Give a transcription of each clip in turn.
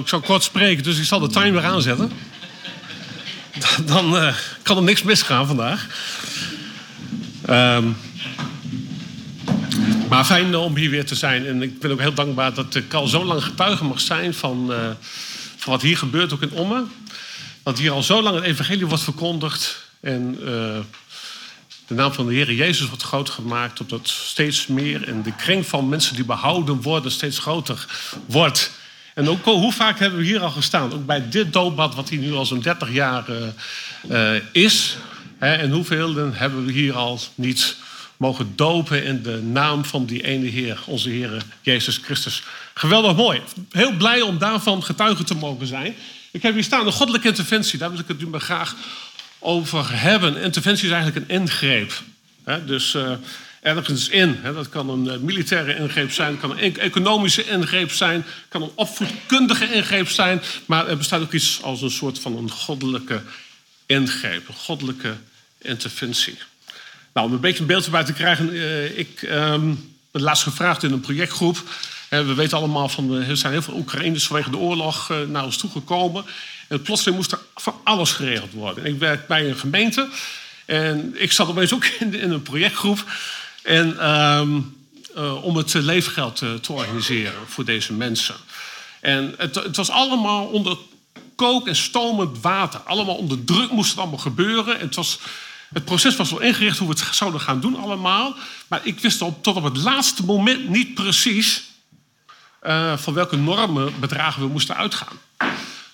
Ik zal kort spreken, dus ik zal de timer aanzetten. Dan uh, kan er niks misgaan vandaag. Um, maar fijn om hier weer te zijn. En ik ben ook heel dankbaar dat ik al zo lang getuige mag zijn van, uh, van wat hier gebeurt, ook in Ommen. Dat hier al zo lang het evangelie wordt verkondigd. En de naam van de Heer Jezus wordt groot gemaakt. Opdat steeds meer en de kring van mensen die behouden worden steeds groter wordt. En ook hoe vaak hebben we hier al gestaan? Ook bij dit doopbad, wat hier nu al zo'n 30 jaar uh, is. Hè, en hoeveel hebben we hier al niet mogen dopen in de naam van die ene Heer, onze Heer Jezus Christus. Geweldig mooi. Heel blij om daarvan getuige te mogen zijn. Ik heb hier staan een goddelijke interventie. Daar wil ik het nu maar graag over hebben. Interventie is eigenlijk een ingreep. Dus uh, ergens in. Dat kan een eh, militaire ingreep zijn, kan een economische ingreep zijn, kan een opvoedkundige ingreep zijn. Maar er bestaat ook iets als een soort van een goddelijke ingreep, een goddelijke interventie. Nou, om een beetje een beeld erbij te krijgen, uh, ik um, ben laatst gevraagd in een projectgroep. we weten allemaal van, er zijn heel veel Oekraïners vanwege de oorlog naar ons toegekomen. En plotseling moest er van alles geregeld worden. ik werk bij een gemeente en ik zat opeens ook in een projectgroep. En um, uh, om het leefgeld te, organiseren voor deze mensen. En het, het, was allemaal onder kook en stomend water. Allemaal onder druk moest het allemaal gebeuren. Het, was, het proces was wel ingericht hoe we het zouden gaan doen allemaal. Maar ik wist tot op het laatste moment niet precies... Uh, van welke normen bedragen we moesten uitgaan.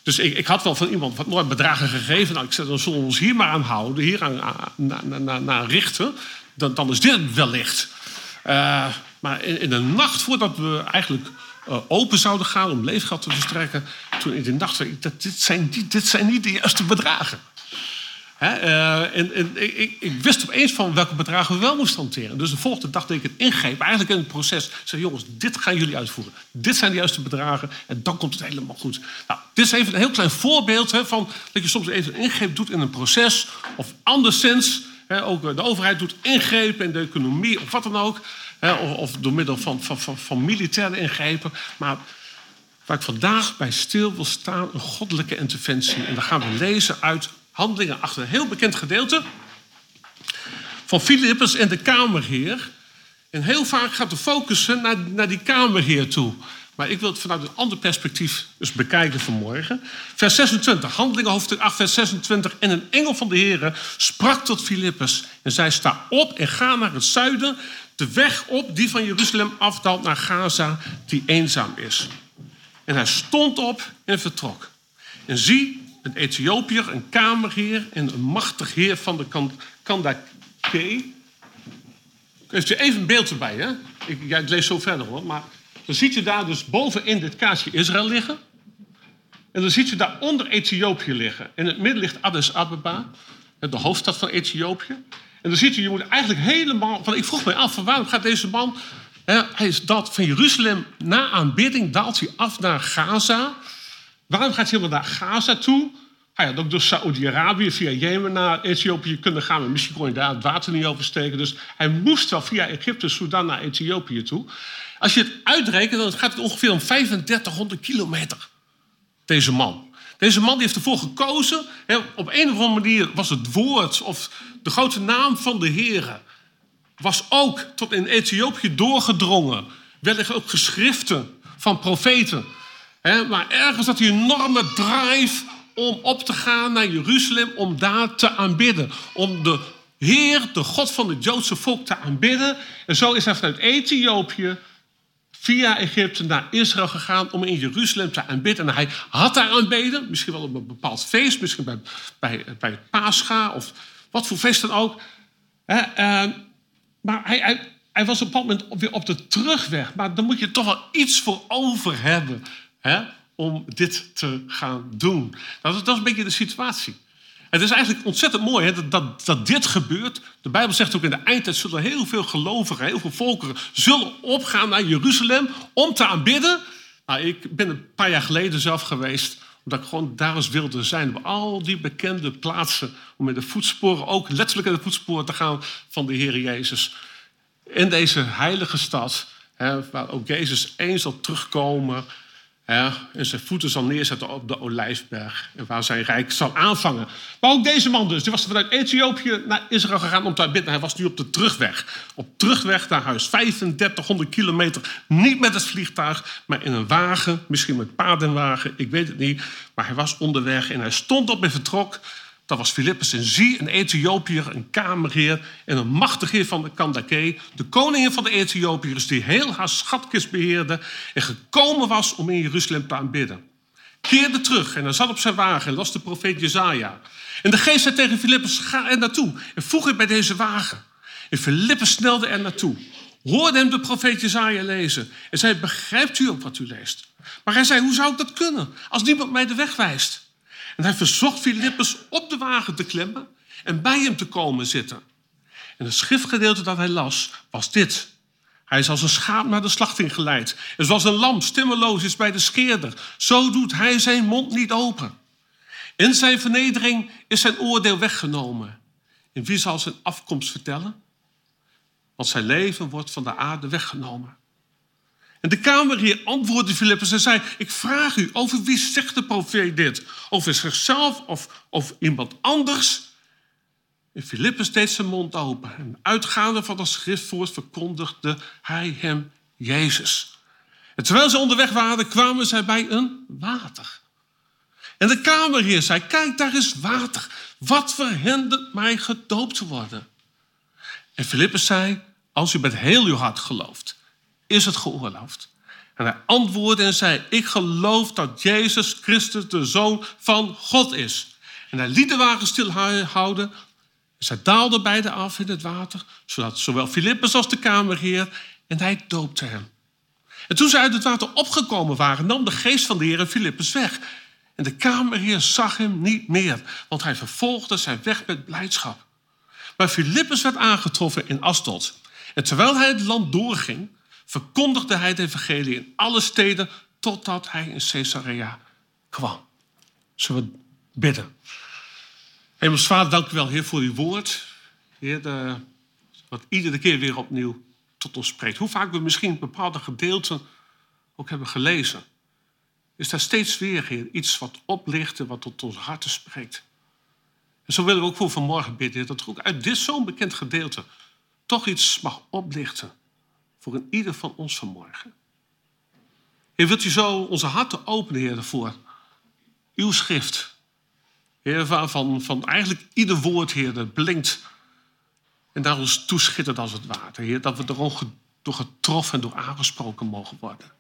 Dus ik, ik, had wel van iemand wat nooit bedragen gegeven. Nou, ik zei, dan zullen we ons hier maar aan houden, hier aan, aan richten dan, dan is dit wellicht. Uh, maar in, in, de nacht voordat we eigenlijk uh, open zouden gaan om leefgeld te verstrekken, toen nacht zei ik, dat, dit, zijn niet, dit zijn niet de juiste bedragen. Hè? Uh, en, en ik, ik, wist opeens van welke bedragen we wel moesten hanteren. Dus de volgende dag dat ik het ingreep, eigenlijk in het proces, zei jongens, dit gaan jullie uitvoeren. Dit zijn de juiste bedragen en dan komt het helemaal goed. Nou, dit is even een heel klein voorbeeld hè, van dat je soms even een ingreep doet in een proces of anderszins ook de overheid doet ingrepen in de economie of wat dan ook. of, door middel van, van, van, militaire ingrepen. Maar waar ik vandaag bij stil wil staan, een goddelijke interventie. En dan gaan we lezen uit Handelingen achter een heel bekend gedeelte. Van Filippus en de Kamerheer. En heel vaak gaat de focus naar, naar die Kamerheer toe. Maar ik wil het vanuit een ander perspectief eens bekijken vanmorgen. Vers 26, Handelingen hoofdstuk 8, vers 26. En een engel van de Heer sprak tot Filippus en zei: Sta op en ga naar het zuiden, de weg op die van Jeruzalem afdaalt naar Gaza, die eenzaam is. En hij stond op en vertrok. En zie, een Ethiopiër, een kamerheer en een machtig heer van de Kandake. Heeft u even een beeld erbij, hè? Ik, ik lees zo verder hoor, maar dan ziet je daar dus bovenin dit kaartje Israël liggen. En dan ziet je daaronder Ethiopië liggen. In het midden ligt Addis Ababa, de hoofdstad van Ethiopië. En dan ziet je, je moet eigenlijk helemaal... Want ik vroeg me af, van waarom gaat deze man... Hè, hij is dat van Jeruzalem na aanbidding daalt hij af naar Gaza. Waarom gaat hij helemaal naar Gaza toe? Hij had ook door Saoedi-Arabië via Jemen naar Ethiopië kunnen gaan. Maar misschien kon hij daar het water niet oversteken. Dus hij moest wel via Egypte, Sudan naar Ethiopië toe. Als je het uitrekent, dan gaat het ongeveer om 3500 kilometer. Deze man. Deze man die heeft ervoor gekozen. Hè, op een of andere manier was het woord of de grote naam van de Heer. Was ook tot in Ethiopië doorgedrongen. Wellicht ook geschriften van profeten. Hè, maar ergens had hij een enorme drive om op te gaan naar Jeruzalem. Om daar te aanbidden. Om de Heer, de God van het Joodse volk, te aanbidden. En zo is hij vanuit Ethiopië via Egypte naar Israël gegaan om in Jeruzalem te aanbidden. En hij had daar aanbeden, misschien wel op een bepaald feest, misschien bij, bij, bij Pascha of wat voor feest dan ook. Uh, maar hij, hij, hij, was op bepaald moment weer op de terugweg. Maar dan moet je toch wel iets voor over hebben hè, om dit te gaan doen. Dat is, dat is een beetje de situatie. Het is eigenlijk ontzettend mooi hè, dat, dat, dit gebeurt. De Bijbel zegt ook in de eindtijd zullen heel veel gelovigen, heel veel volkeren zullen opgaan naar Jeruzalem om te aanbidden. Nou, ik ben een paar jaar geleden zelf geweest, omdat ik gewoon daar eens wilde zijn. Op al die bekende plaatsen, om in de voetsporen, ook letterlijk in de voetsporen te gaan van de Heer Jezus. In deze heilige stad, hè, waar ook Jezus eens zal terugkomen en zijn voeten zal neerzetten op de olijfberg. Waar zijn rijk zal aanvangen. Maar ook deze man dus. Die was vanuit Ethiopië naar Israël gegaan om te bidden. Hij was nu op de terugweg. Op terugweg naar huis. 3500 kilometer. Niet met het vliegtuig, maar in een wagen. Misschien met paardenwagen. Ik weet het niet. Maar hij was onderweg en hij stond op en vertrok. Dat was Filippus en Zie, een Ethiopiër, een kamerheer en een machtige van de Kandake. De koningin van de Ethiopiërs die heel haar schatkist beheerde en gekomen was om in Jeruzalem te aanbidden. Keerde terug en hij zat op zijn wagen en las de profeet Jezaja. En de geest zei tegen Filippus, ga er naartoe en voeg het bij deze wagen. En Filippus snelde er naartoe, hoorde hem de profeet Jezaja lezen en zei, begrijpt u wat u leest? Maar hij zei, hoe zou ik dat kunnen als niemand mij de weg wijst? En hij verzocht Filippus op de wagen te klimmen en bij hem te komen zitten. En het schriftgedeelte dat hij las was dit. Hij is als een schaap naar de slachting geleid. En zoals een lam stemmeloos is bij de scheerder, zo doet hij zijn mond niet open. In zijn vernedering is zijn oordeel weggenomen. En wie zal zijn afkomst vertellen? Want zijn leven wordt van de aarde weggenomen. En de kamerheer antwoordde Filippus en zei: Ik vraag u, over wie zegt de profeet dit? Over zichzelf of over iemand anders? En Filippus deed zijn mond open. En uitgaande van het schriftwoord verkondigde hij hem Jezus. En terwijl ze onderweg waren, kwamen zij bij een water. En de kamerheer zei: Kijk, daar is water. Wat verhindert mij gedoopt te worden? En Filippus zei: Als u met heel uw hart gelooft is het geoorloofd. En hij antwoordde en zei, ik geloof dat Jezus Christus de Zoon van God is. En hij liet de wagen stilhouden. En zij daalden beide af in het water, zodat zowel Filippus als de kamerheer, en hij doopte hem. En toen ze uit het water opgekomen waren, nam de geest van de Heer Filippus weg. En de kamerheer zag hem niet meer, want hij vervolgde zijn weg met blijdschap. Maar Filippus werd aangetroffen in Asdod. En terwijl hij het land doorging, verkondigde hij het evangelie in alle steden totdat hij in Caesarea kwam. Zullen we bidden? Hemels Vader, dank u wel, Heer, voor uw woord. Heer, de, wat iedere keer weer opnieuw tot ons spreekt. Hoe vaak we misschien bepaalde gedeelten ook hebben gelezen. Is daar steeds weer, Heer, iets wat oplicht en wat tot ons harten spreekt. En zo willen we ook voor vanmorgen bidden, dat er ook uit dit zo'n bekend gedeelte toch iets mag oplichten voor een ieder van ons vanmorgen. Heer, wilt u zo onze harten openen, Heer, ervoor? Uw schrift. Heer, van, van eigenlijk ieder woord, Heer, dat blinkt en daar ons toeschittert als het water. Heer, dat we er door getroffen en door aangesproken mogen worden.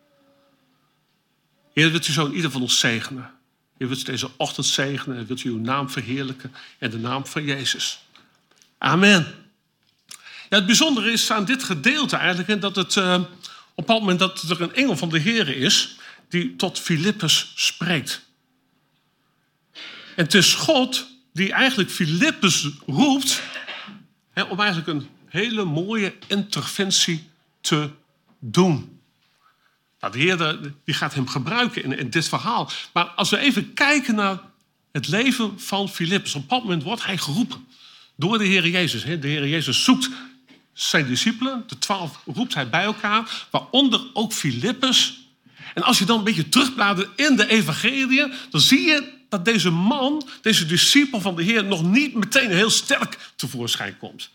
Heer, wilt u zo in ieder van ons zegenen. Heer, wilt u deze ochtend zegenen en wilt u uw naam verheerlijken en de naam van Jezus. Amen het bijzondere is aan dit gedeelte eigenlijk dat het uh, op het moment dat er een engel van de Heer is die tot Filippus spreekt. En het is God die eigenlijk Filippus roept hè, om eigenlijk een hele mooie interventie te doen. Nou, de Heer die gaat hem gebruiken in, in dit verhaal. Maar als we even kijken naar het leven van Filippus. Op dat moment wordt hij geroepen door de Heer Jezus. De Heer Jezus zoekt zijn discipelen, de twaalf, roept hij bij elkaar, waaronder ook Filippus. En als je dan een beetje terugbladert in de evangelie, dan zie je dat deze man, deze discipel van de Heer, nog niet meteen heel sterk tevoorschijn komt.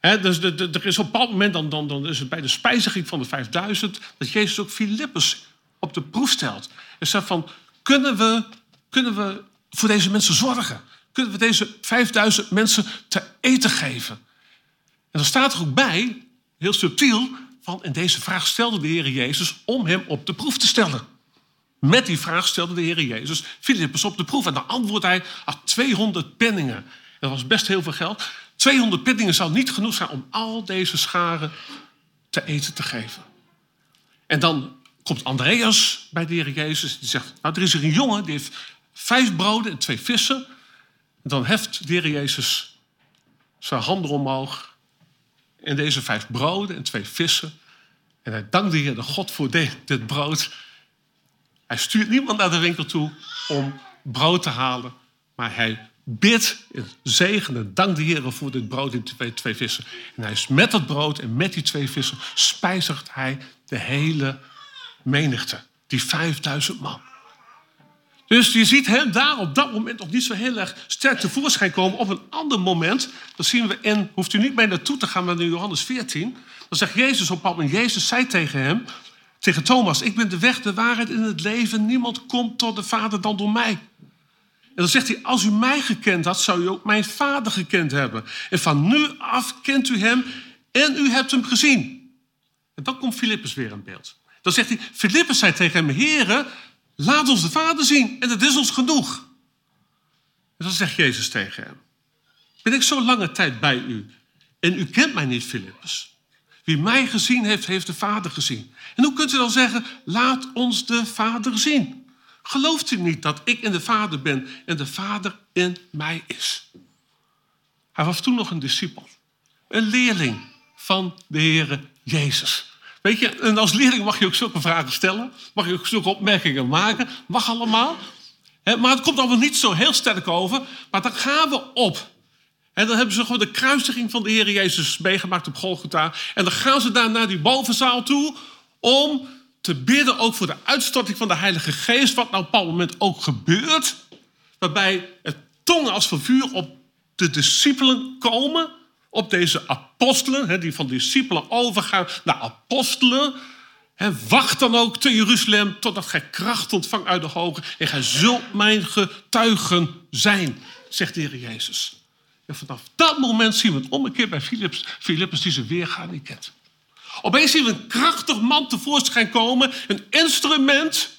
dus er is op een bepaald moment, dan, dan, dan is het bij de spijziging van de 5000, dat Jezus ook Filippus op de proef stelt. En zegt van, kunnen we, kunnen we voor deze mensen zorgen? Kunnen we deze 5000 mensen te eten geven? En er staat er ook bij, heel subtiel, van in deze vraag stelde de Heer Jezus om hem op de proef te stellen. Met die vraag stelde de Heer Jezus Filippus op de proef. En dan antwoordt hij, ah, 200 penningen. Dat was best heel veel geld. 200 penningen zou niet genoeg zijn om al deze scharen te eten te geven. En dan komt Andreas bij de Heer Jezus. Die zegt, nou er is er een jongen die heeft vijf broden en twee vissen. En dan heft de Heer Jezus zijn handen omhoog en deze vijf broden en twee vissen. En hij dankt de Heer God voor dit brood. Hij stuurt niemand naar de winkel toe om brood te halen. Maar hij bidt, zegen en dankt de Heer voor dit brood en twee, twee vissen. En hij is met dat brood en met die twee vissen spijzigt hij de hele menigte. die 5000 man. Dus je ziet hem daar op dat moment nog niet zo heel erg sterk tevoorschijn komen. Op een ander moment, dat zien we in, hoeft u niet mee naartoe te gaan, maar in Johannes 14. Dan zegt Jezus op een moment, Jezus zei tegen hem, tegen Thomas, ik ben de weg, de waarheid in het leven. Niemand komt tot de Vader dan door mij. En dan zegt hij, als u mij gekend had, zou u ook mijn Vader gekend hebben. En van nu af kent u hem en u hebt hem gezien. En dan komt Filippus weer in beeld. Dan zegt hij, Filippus zei tegen hem, heren, laat ons de Vader zien en dat is ons genoeg. En dan zegt Jezus tegen hem, ben ik zo lange tijd bij u en u kent mij niet, Filippus. Wie mij gezien heeft, heeft de Vader gezien. En hoe kunt u dan zeggen, laat ons de Vader zien? Gelooft u niet dat ik in de Vader ben en de Vader in mij is? Hij was toen nog een discipel, een leerling van de Heere Jezus. Weet je, en als leerling mag je ook zulke vragen stellen, mag je ook zulke opmerkingen maken, mag allemaal. Maar het komt allemaal niet zo heel sterk over, maar dan gaan we op. En dan hebben ze gewoon de kruisiging van de Heer Jezus meegemaakt op Golgotha. En dan gaan ze daar naar die bovenzaal toe om te bidden ook voor de uitstorting van de Heilige Geest. Wat nou op een moment ook gebeurt. Waarbij het tongen als van vuur op de discipelen komen. Op deze apostelen, die van discipelen overgaan naar apostelen. Wacht dan ook te Jeruzalem totdat gij kracht ontvangt uit de hoge. En gij zult mijn getuigen zijn, zegt de Heer Jezus. En vanaf dat moment zien we het omgekeerd bij Philips, Philippus die zijn weergaan niet kent. Opeens zien we een krachtig man tevoorschijn komen. Een instrument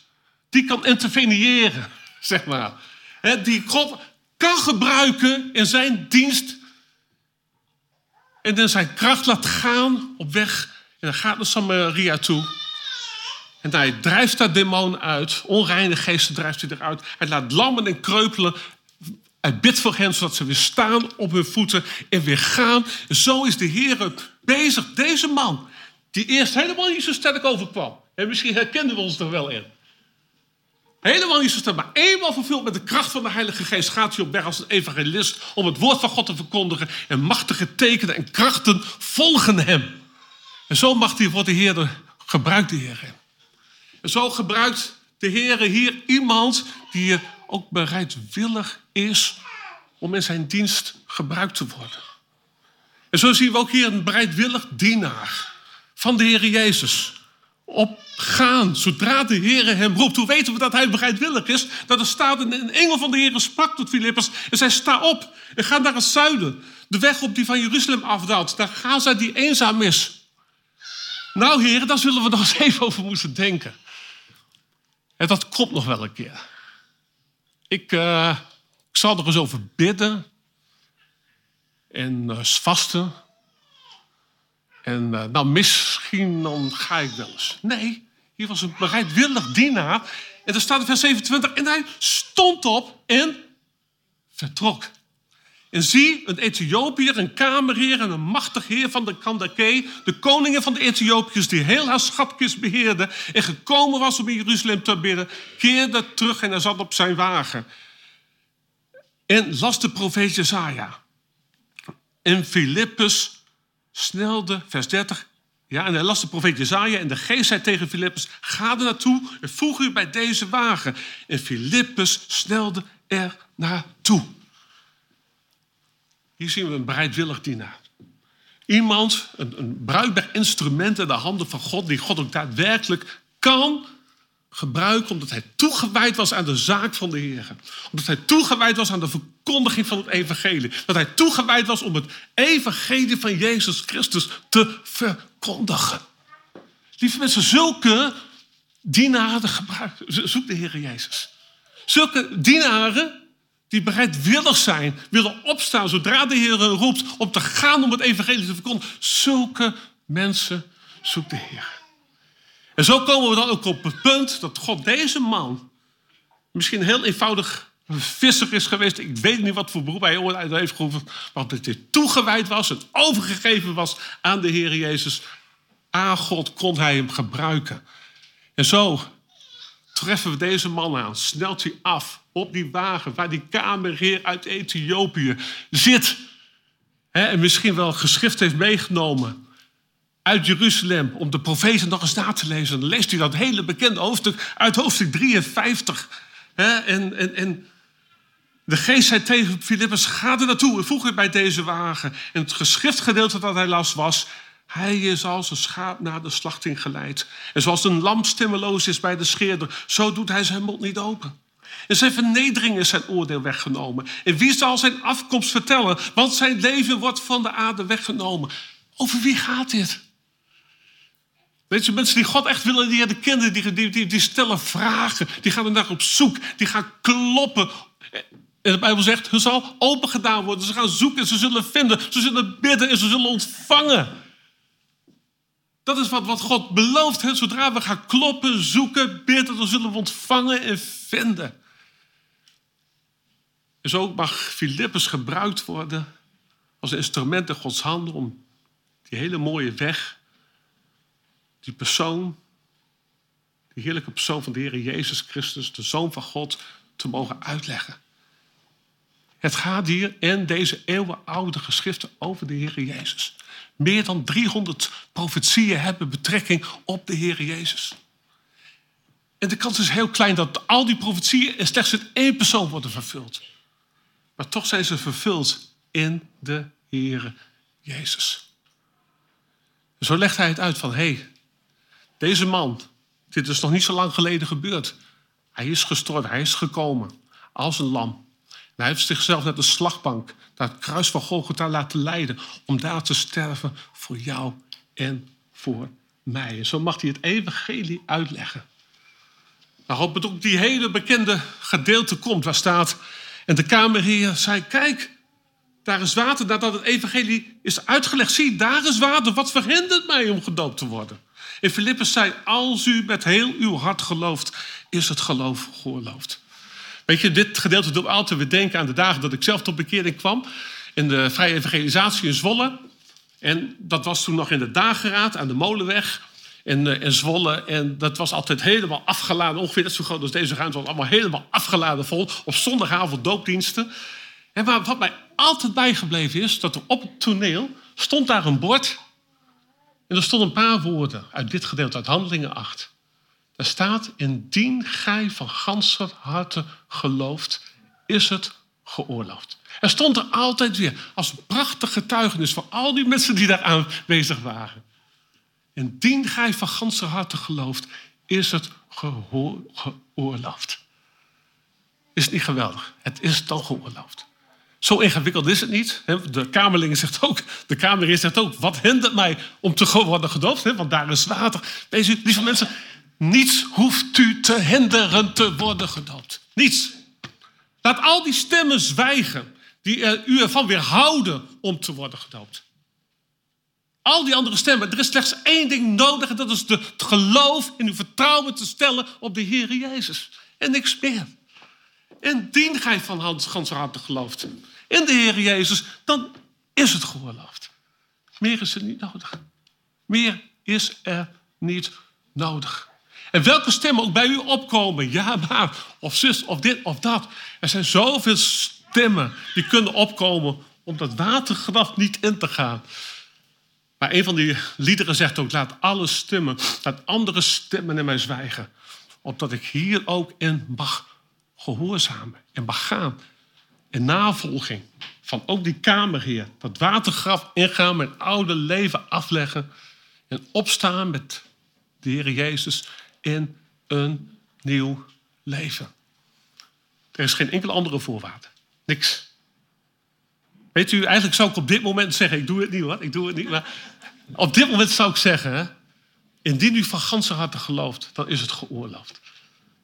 die kan interveneren, zeg maar. die God kan gebruiken in zijn dienst. En dan zijn kracht laat gaan op weg. En dan gaat naar Samaria toe. En hij drijft daar demonen uit. Onreine geesten drijft hij eruit. Hij laat lammen en kreupelen. Hij bidt voor hen zodat ze weer staan op hun voeten en weer gaan. zo is de Heer bezig. Deze man die eerst helemaal niet zo sterk overkwam. En misschien herkenden we ons er wel in. Helemaal niet zo sterk, maar eenmaal vervuld met de kracht van de Heilige Geest gaat hij op weg als een evangelist om het woord van God te verkondigen. En machtige tekenen en krachten volgen hem. En zo mag hij, wordt de Heer gebruikt, de Heer. En zo gebruikt de Heer hier iemand die ook bereidwillig is om in zijn dienst gebruikt te worden. En zo zien we ook hier een bereidwillig dienaar van de Heer Jezus. Opgaan, zodra de Heer hem roept. Hoe weten we dat hij bereidwillig is? Dat er staat, een engel van de Heer sprak tot Filippus en zei, sta op en ga naar het zuiden. De weg op die van Jeruzalem afdaalt. Daar gaan zij die eenzaam is. Nou heren, daar zullen we nog eens even over moeten denken. En dat komt nog wel een keer. Ik, uh, ik zal er eens over bidden. En uh, vasten. En uh, nou, misschien dan ga ik wel eens. Nee, hier was een bereidwillig dienaar. En er staat in vers 27. En hij stond op en vertrok. En zie, een Ethiopiër, een kamerheer en een machtig heer van de Kandake, de koningen van de Ethiopiërs, die heel haar schatkist beheerde en gekomen was om in Jeruzalem te bidden, keerde terug en hij zat op zijn wagen. En las de profeet Jezaja. En Filippus snelde, vers 30, ja, en hij las de profeet Jezaja en de geest zei tegen Filippus, ga er naartoe en voeg u bij deze wagen. En Filippus snelde er naartoe. Hier zien we een bereidwillig dienaar. Iemand, een, een bruikbaar instrument in de handen van God, die God ook daadwerkelijk kan gebruiken omdat hij toegewijd was aan de zaak van de Heer. Omdat hij toegewijd was aan de verkondiging van het evangelie. Dat hij toegewijd was om het evangelie van Jezus Christus te verkondigen. Lieve mensen, zulke dienaren gebruiken. Zoek de Heer Jezus. Zulke dienaren die bereidwillig zijn, willen opstaan zodra de Heer roept om te gaan om het evangelie te verkondigen. Zulke mensen zoekt de Heer. En zo komen we dan ook op het punt dat God deze man, misschien heel eenvoudig visser is geweest. Ik weet niet wat voor beroep hij ooit heeft gehoeven. Maar dat hij toegewijd was, het overgegeven was aan de Heer Jezus. Aan God kon hij hem gebruiken. En zo treffen we deze man aan. Snelt hij af op die wagen waar die kamerheer uit Ethiopië zit. En misschien wel geschrift heeft meegenomen. Uit Jeruzalem om de profeten nog eens na te lezen. Dan leest hij dat hele bekende hoofdstuk uit hoofdstuk 53. En, en, en de geest zei tegen Filippus, ga er naartoe, voeg het bij deze wagen. En het geschriftgedeelte dat hij las was, hij is als een schaap naar de slachting geleid. En zoals een lam stemmeloos is bij de scheerder, zo doet hij zijn mond niet open. En zijn vernedering is zijn oordeel weggenomen. En wie zal zijn afkomst vertellen? Want zijn leven wordt van de aarde weggenomen. Over wie gaat dit? Weet je, mensen die God echt willen leren kennen, die, die, die, die stellen vragen. Die gaan er naar op zoek. Die gaan kloppen. En de Bijbel zegt, het zal open gedaan worden. Ze gaan zoeken, ze zullen vinden, ze zullen bidden en ze zullen ontvangen. Dat is wat, wat God belooft. Zodra we gaan kloppen, zoeken, bidden, dan zullen we ontvangen en vinden. En zo mag Filippus gebruikt worden als instrument in Gods handen om die hele mooie weg, die persoon, die heerlijke persoon van de Heer Jezus Christus, de Zoon van God, te mogen uitleggen. Het gaat hier in deze eeuwenoude geschriften over de Heer Jezus. Meer dan 300 profetieën hebben betrekking op de Heer Jezus. En de kans is heel klein dat al die profetieën in slechts in één persoon worden vervuld. Maar toch zijn ze vervuld in de Heer Jezus. zo legt hij het uit van, hé, hey, deze man, dit is nog niet zo lang geleden gebeurd. Hij is gestorven, hij is gekomen als een lam. hij heeft zichzelf naar de slagbank, naar het kruis van Golgotha laten leiden, om daar te sterven voor jou en voor mij. En zo mag hij het evangelie uitleggen. Waarop het ook die hele bekende gedeelte komt, waar staat... En de kamerheer zei, kijk, daar is water. Nadat het evangelie is uitgelegd, zie, daar is water. Wat verhindert mij om gedoopt te worden? En Filippus zei, als u met heel uw hart gelooft, is het geloof geoorloofd. Weet je, dit gedeelte doet altijd weer denken aan de dagen dat ik zelf tot bekering kwam. In de Vrije Evangelisatie in Zwolle. En dat was toen nog in de dageraad aan de Molenweg in, uh, in Zwolle. En dat was altijd helemaal afgeladen. Ongeveer net zo groot als deze ruimte. was allemaal helemaal afgeladen vol. Op zondagavond doopdiensten. En wat mij altijd bijgebleven is, dat er op het toneel stond daar een bord. En er stonden een paar woorden uit dit gedeelte, uit Handelingen 8. Daar staat, indien gij van ganser harte gelooft, is het geoorloofd. Er stond er altijd weer als een prachtig getuigenis voor al die mensen die daar aanwezig waren. Indien gij van ganse harte gelooft, is het geoorloofd. Is het niet geweldig? Het is dan geoorloofd. Zo ingewikkeld is het niet. De Kamerling zegt ook, de Kamerheer zegt ook, wat hindert mij om te worden gedoopt? Want daar is water. Weet u, lieve mensen, niets hoeft u te hinderen te worden gedoopt. Niets. Laat al die stemmen zwijgen die u ervan weerhouden om te worden gedoopt. Al die andere stemmen. Er is slechts één ding nodig en dat is het geloof in uw vertrouwen te stellen op de Heer Jezus. En niks meer. Indien gij van Hans ganse harte gelooft in de Heer Jezus, dan is het geoorloofd. Meer is er niet nodig. Meer is er niet nodig. En welke stemmen ook bij u opkomen, ja maar, of zus, of dit, of dat. Er zijn zoveel stemmen die kunnen opkomen om dat watergraf niet in te gaan. Maar een van die liederen zegt ook: laat alle stemmen, laat andere stemmen in mij zwijgen. Opdat ik hier ook in mag gehoorzamen en mag gaan. In navolging van ook die kamerheer. Dat watergraf ingaan, mijn oude leven afleggen. En opstaan met de Heer Jezus in een nieuw leven. Er is geen enkele andere voorwaarde. Niks. Weet u, eigenlijk zou ik op dit moment zeggen, ik doe het niet hoor, ik doe het niet. Maar op dit moment zou ik zeggen, indien u van ganse harte gelooft, dan is het geoorloofd.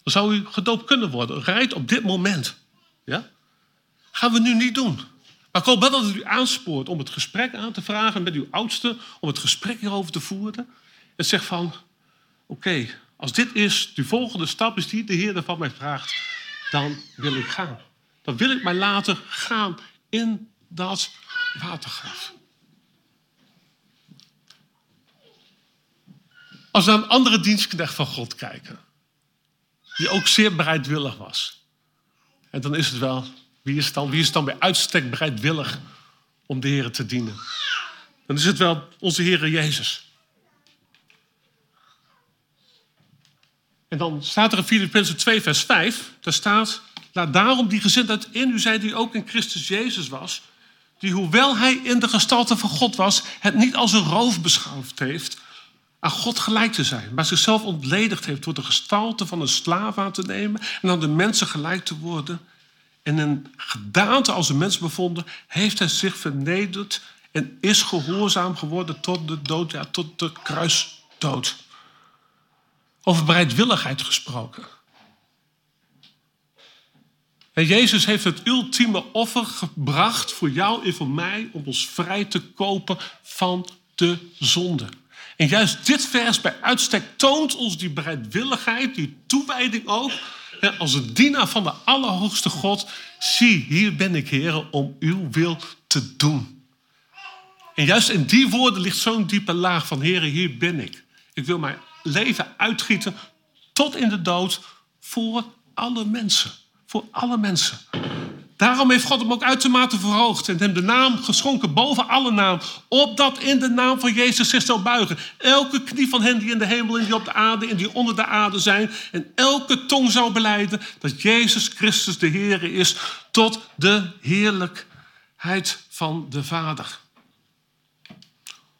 Dan zou u gedoopt kunnen worden. Rijd op dit moment. Ja? Gaan we nu niet doen. Maar ik hoop wel dat het u aanspoort om het gesprek aan te vragen met uw oudste, om het gesprek hierover te voeren. En zegt van, oké, als dit is, de volgende stap is die de Heer van mij vraagt, dan wil ik gaan. Dan wil ik mij laten gaan in dat watergraf. Als we naar een andere dienstknecht van God kijken, die ook zeer bereidwillig was. En dan is het wel, wie is, dan, wie is dan bij uitstek bereidwillig om de Heer te dienen? Dan is het wel onze Heer Jezus. En dan staat er in Filippenzen 2, vers 5, daar staat, laat daarom die gezindheid in u zijn die ook in Christus Jezus was, die hoewel hij in de gestalte van God was, het niet als een roof beschouwd heeft aan God gelijk te zijn, maar zichzelf ontledigd heeft door de gestalte van een slaaf aan te nemen en aan de mensen gelijk te worden en een gedaante als een mens bevonden, heeft hij zich vernederd en is gehoorzaam geworden tot de dood, ja, tot de kruisdood. Over bereidwilligheid gesproken. En Jezus heeft het ultieme offer gebracht voor jou en voor mij om ons vrij te kopen van de zonde. En juist dit vers bij uitstek toont ons die bereidwilligheid, die toewijding ook. Als een dienaar van de Allerhoogste God. Zie, hier ben ik, Heer, om uw wil te doen. En juist in die woorden ligt zo'n diepe laag van, Heer, hier ben ik. Ik wil mijn leven uitgieten tot in de dood voor alle mensen. Voor alle mensen. Daarom heeft God hem ook uitermate verhoogd en hem de naam geschonken boven alle naam. Opdat in de naam van Jezus zich zou buigen. Elke knie van hen die in de hemel en die op de aarde en die onder de aarde zijn. En elke tong zou beleiden dat Jezus Christus de Heer is. Tot de heerlijkheid van de Vader.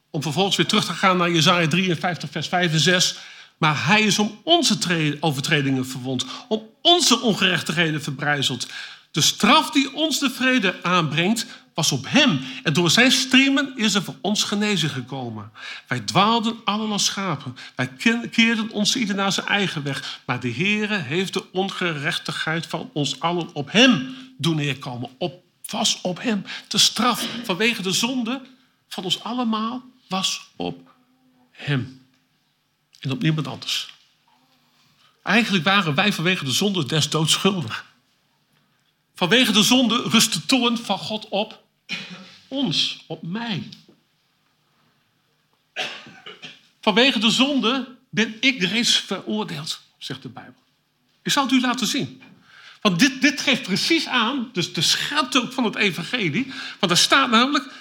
Om vervolgens weer terug te gaan naar Jezaja 53 vers 5 en 6. Maar hij is om onze overtredingen verwond. Om onze ongerechtigheden verbrijzeld. De straf die ons de vrede aanbrengt, was op hem. En door zijn streamen is er voor ons genezing gekomen. Wij dwaalden allen als schapen. Wij keerden ons ieder naar zijn eigen weg. Maar de Heere heeft de ongerechtigheid van ons allen op hem doen neerkomen. Op, was op hem. De straf vanwege de zonde van ons allemaal was op hem. En op niemand anders. Eigenlijk waren wij vanwege de zonde des doods schuldig. Vanwege de zonde rust de toorn van God op ons, op mij. Vanwege de zonde ben ik reeds veroordeeld, zegt de Bijbel. Ik zal het u laten zien. Want dit, dit geeft precies aan, dus de scherpte van het evangelie. Want er staat namelijk,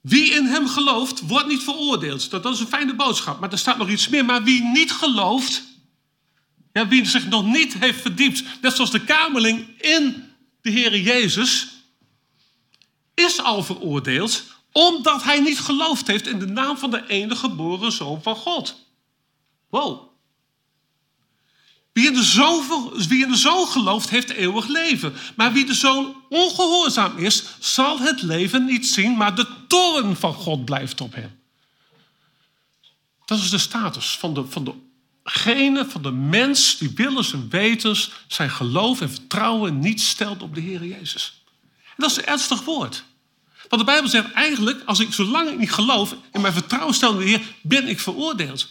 wie in hem gelooft, wordt niet veroordeeld. Dat is een fijne boodschap, maar er staat nog iets meer. Maar wie niet gelooft, ja, wie zich nog niet heeft verdiept, net zoals de kamerling in de Heer Jezus, is al veroordeeld omdat hij niet geloofd heeft in de naam van de enige geboren Zoon van God. Wow. Wie in, de zoon, wie in de Zoon gelooft, heeft eeuwig leven. Maar wie de Zoon ongehoorzaam is, zal het leven niet zien, maar de toorn van God blijft op hem. Dat is de status van de, van de gene van de mens die willens en wetens zijn geloof en vertrouwen niet stelt op de Heer Jezus. En dat is een ernstig woord. Want de Bijbel zegt eigenlijk, als ik, zolang ik niet geloof en mijn vertrouwen stel op de Heer, ben ik veroordeeld.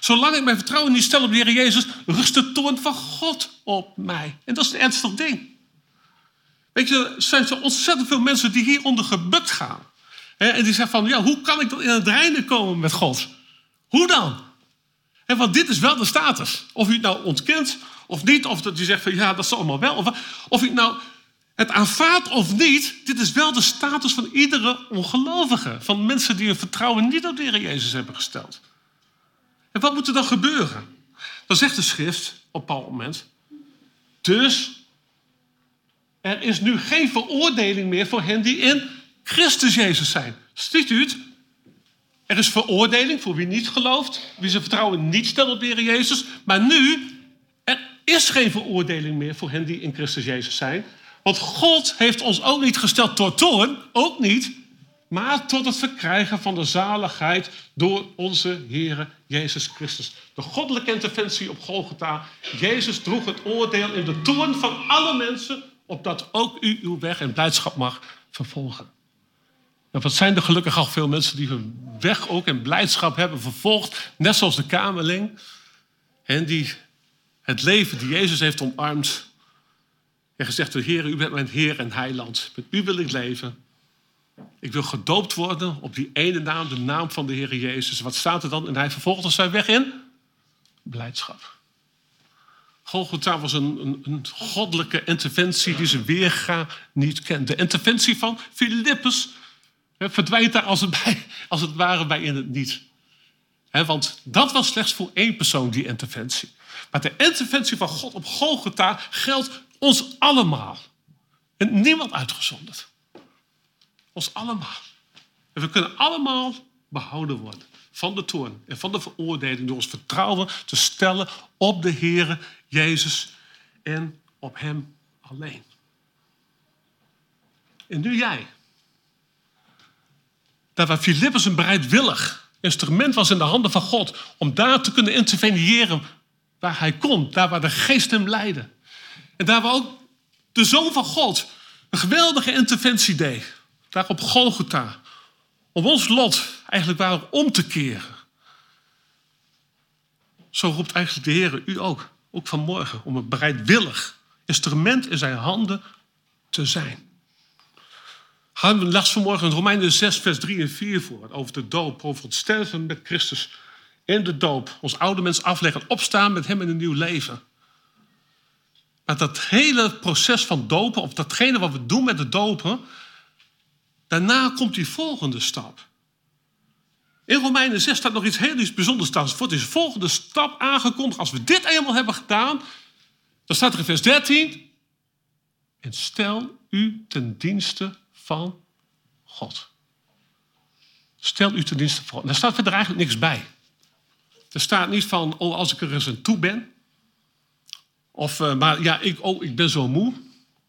Zolang ik mijn vertrouwen niet stel op de Heer Jezus, rust de toorn van God op mij. En dat is een ernstig ding. Weet je, er zijn zo ontzettend veel mensen die hieronder gebukt gaan. En die zeggen van, ja, hoe kan ik dan in het reinen komen met God? Hoe dan? Want dit is wel de status. Of u het nou ontkent of niet, of dat u zegt van ja, dat is allemaal wel. Of, u nou het aanvaardt of niet, dit is wel de status van iedere ongelovige. Van mensen die hun vertrouwen niet op de Heer Jezus hebben gesteld. En wat moet er dan gebeuren? Dan zegt de schrift op een moment. Dus er is nu geen veroordeling meer voor hen die in Christus Jezus zijn. Ziet u het? Er is veroordeling voor wie niet gelooft, wie zijn vertrouwen niet stelt op de Heer Jezus. Maar nu, er is geen veroordeling meer voor hen die in Christus Jezus zijn. Want God heeft ons ook niet gesteld tot toorn, ook niet, maar tot het verkrijgen van de zaligheid door onze Heer Jezus Christus. De goddelijke interventie op Golgotha. Jezus droeg het oordeel in de toorn van alle mensen, opdat ook u uw weg en blijdschap mag vervolgen. Wat zijn er gelukkig al veel mensen die hun weg ook in blijdschap hebben vervolgd, net zoals de Kamerling. En die het leven die Jezus heeft omarmd. En gezegd, Heer, u bent mijn Heer en Heiland. Met u wil ik leven. Ik wil gedoopt worden op die ene naam, de naam van de Heer Jezus. Wat staat er dan? En hij vervolgde zijn weg in blijdschap. Golgotha was een, een, een, goddelijke interventie die ze weerga niet kent. De interventie van Filippus verdwijnt daar als het, bij, het ware bij in het niet. want dat was slechts voor één persoon, die interventie. Maar de interventie van God op Golgotha geldt ons allemaal. En niemand uitgezonderd. Ons allemaal. En we kunnen allemaal behouden worden van de toorn en van de veroordeling door ons vertrouwen te stellen op de Heere Jezus en op Hem alleen. En nu jij. Dat waar Filippus een bereidwillig instrument was in de handen van God om daar te kunnen interveneren waar hij kon, daar waar de geest hem leidde. En daar waar ook de Zoon van God een geweldige interventie deed. Daar op Golgotha. Om ons lot eigenlijk waar om te keren. Zo roept eigenlijk de Heer u ook, ook vanmorgen, om een bereidwillig instrument in zijn handen te zijn. Han las vanmorgen in Romeinen 6, vers 3 en 4 voor. Over de doop, over het sterven met Christus in de doop. Ons oude mens afleggen, opstaan met hem in een nieuw leven. Maar dat hele proces van dopen, of datgene wat we doen met de dopen, daarna komt die volgende stap. In Romeinen 6 staat nog iets heel bijzonders. Voor wordt de volgende stap aangekondigd. Als we dit eenmaal hebben gedaan, dan staat er in vers 13. En stel u ten dienste van God. Stel u ten dienste God. Daar staat verder eigenlijk niks bij. Er staat niet van, oh, als ik er eens aan toe ben. Of, uh, maar ja, ik, oh, ik ben zo moe.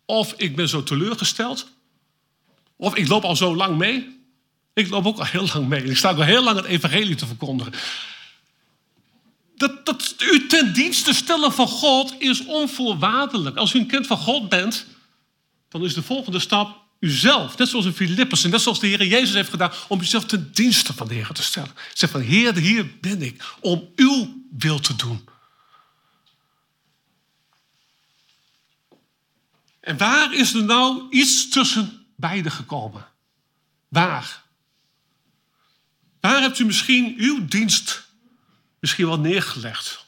Of ik ben zo teleurgesteld. Of ik loop al zo lang mee. Ik loop ook al heel lang mee. Ik sta al heel lang het evangelie te verkondigen. Dat, dat u ten dienste stellen van God is onvoorwaardelijk. Als u een kind van God bent, dan is de volgende stap uzelf. Net zoals in Filippus en net zoals de Heer Jezus heeft gedaan, om uzelf ten dienste van de Heer te stellen. Zeg van, Heer, hier ben ik, om uw wil te doen. En waar is er nou iets tussen beiden gekomen? Waar? Waar hebt u misschien uw dienst misschien wel neergelegd?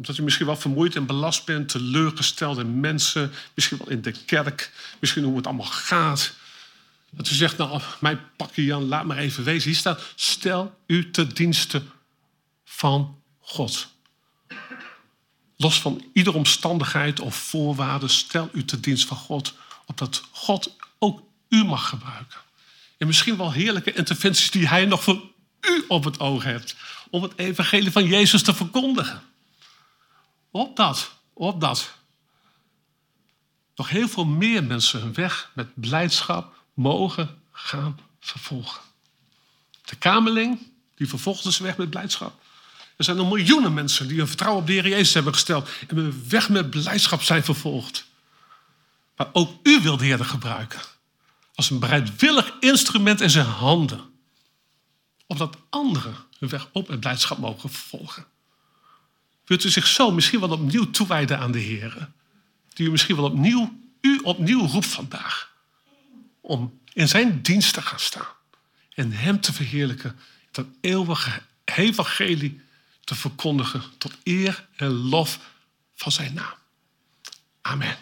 Omdat u misschien wel vermoeid en belast bent, teleurgesteld in mensen, misschien wel in de kerk, misschien hoe het allemaal gaat. Dat u zegt, nou, mijn pakje Jan, laat maar even wezen. Hier staat, stel u te dienste van God. Los van iedere omstandigheid of voorwaarde, stel u te dienst van God, opdat God ook u mag gebruiken. En misschien wel heerlijke interventies die hij nog voor u op het oog hebt. Om het evangelie van Jezus te verkondigen. Op dat. Nog heel veel meer mensen hun weg met blijdschap mogen gaan vervolgen. De kamerling, die vervolgde zijn weg met blijdschap. Er zijn nog miljoenen mensen die hun vertrouwen op de Heer Jezus hebben gesteld. En hun weg met blijdschap zijn vervolgd. Maar ook u wil de Heer gebruiken. Als een bereidwillig instrument in zijn handen opdat anderen hun weg op met blijdschap mogen vervolgen. Wilt u zich zo misschien wel opnieuw toewijden aan de Heer? Die u misschien wel opnieuw, u opnieuw roept vandaag. Om in zijn dienst te gaan staan. En hem te verheerlijken. Dat eeuwige evangelie te verkondigen. Tot eer en lof van zijn naam. Amen.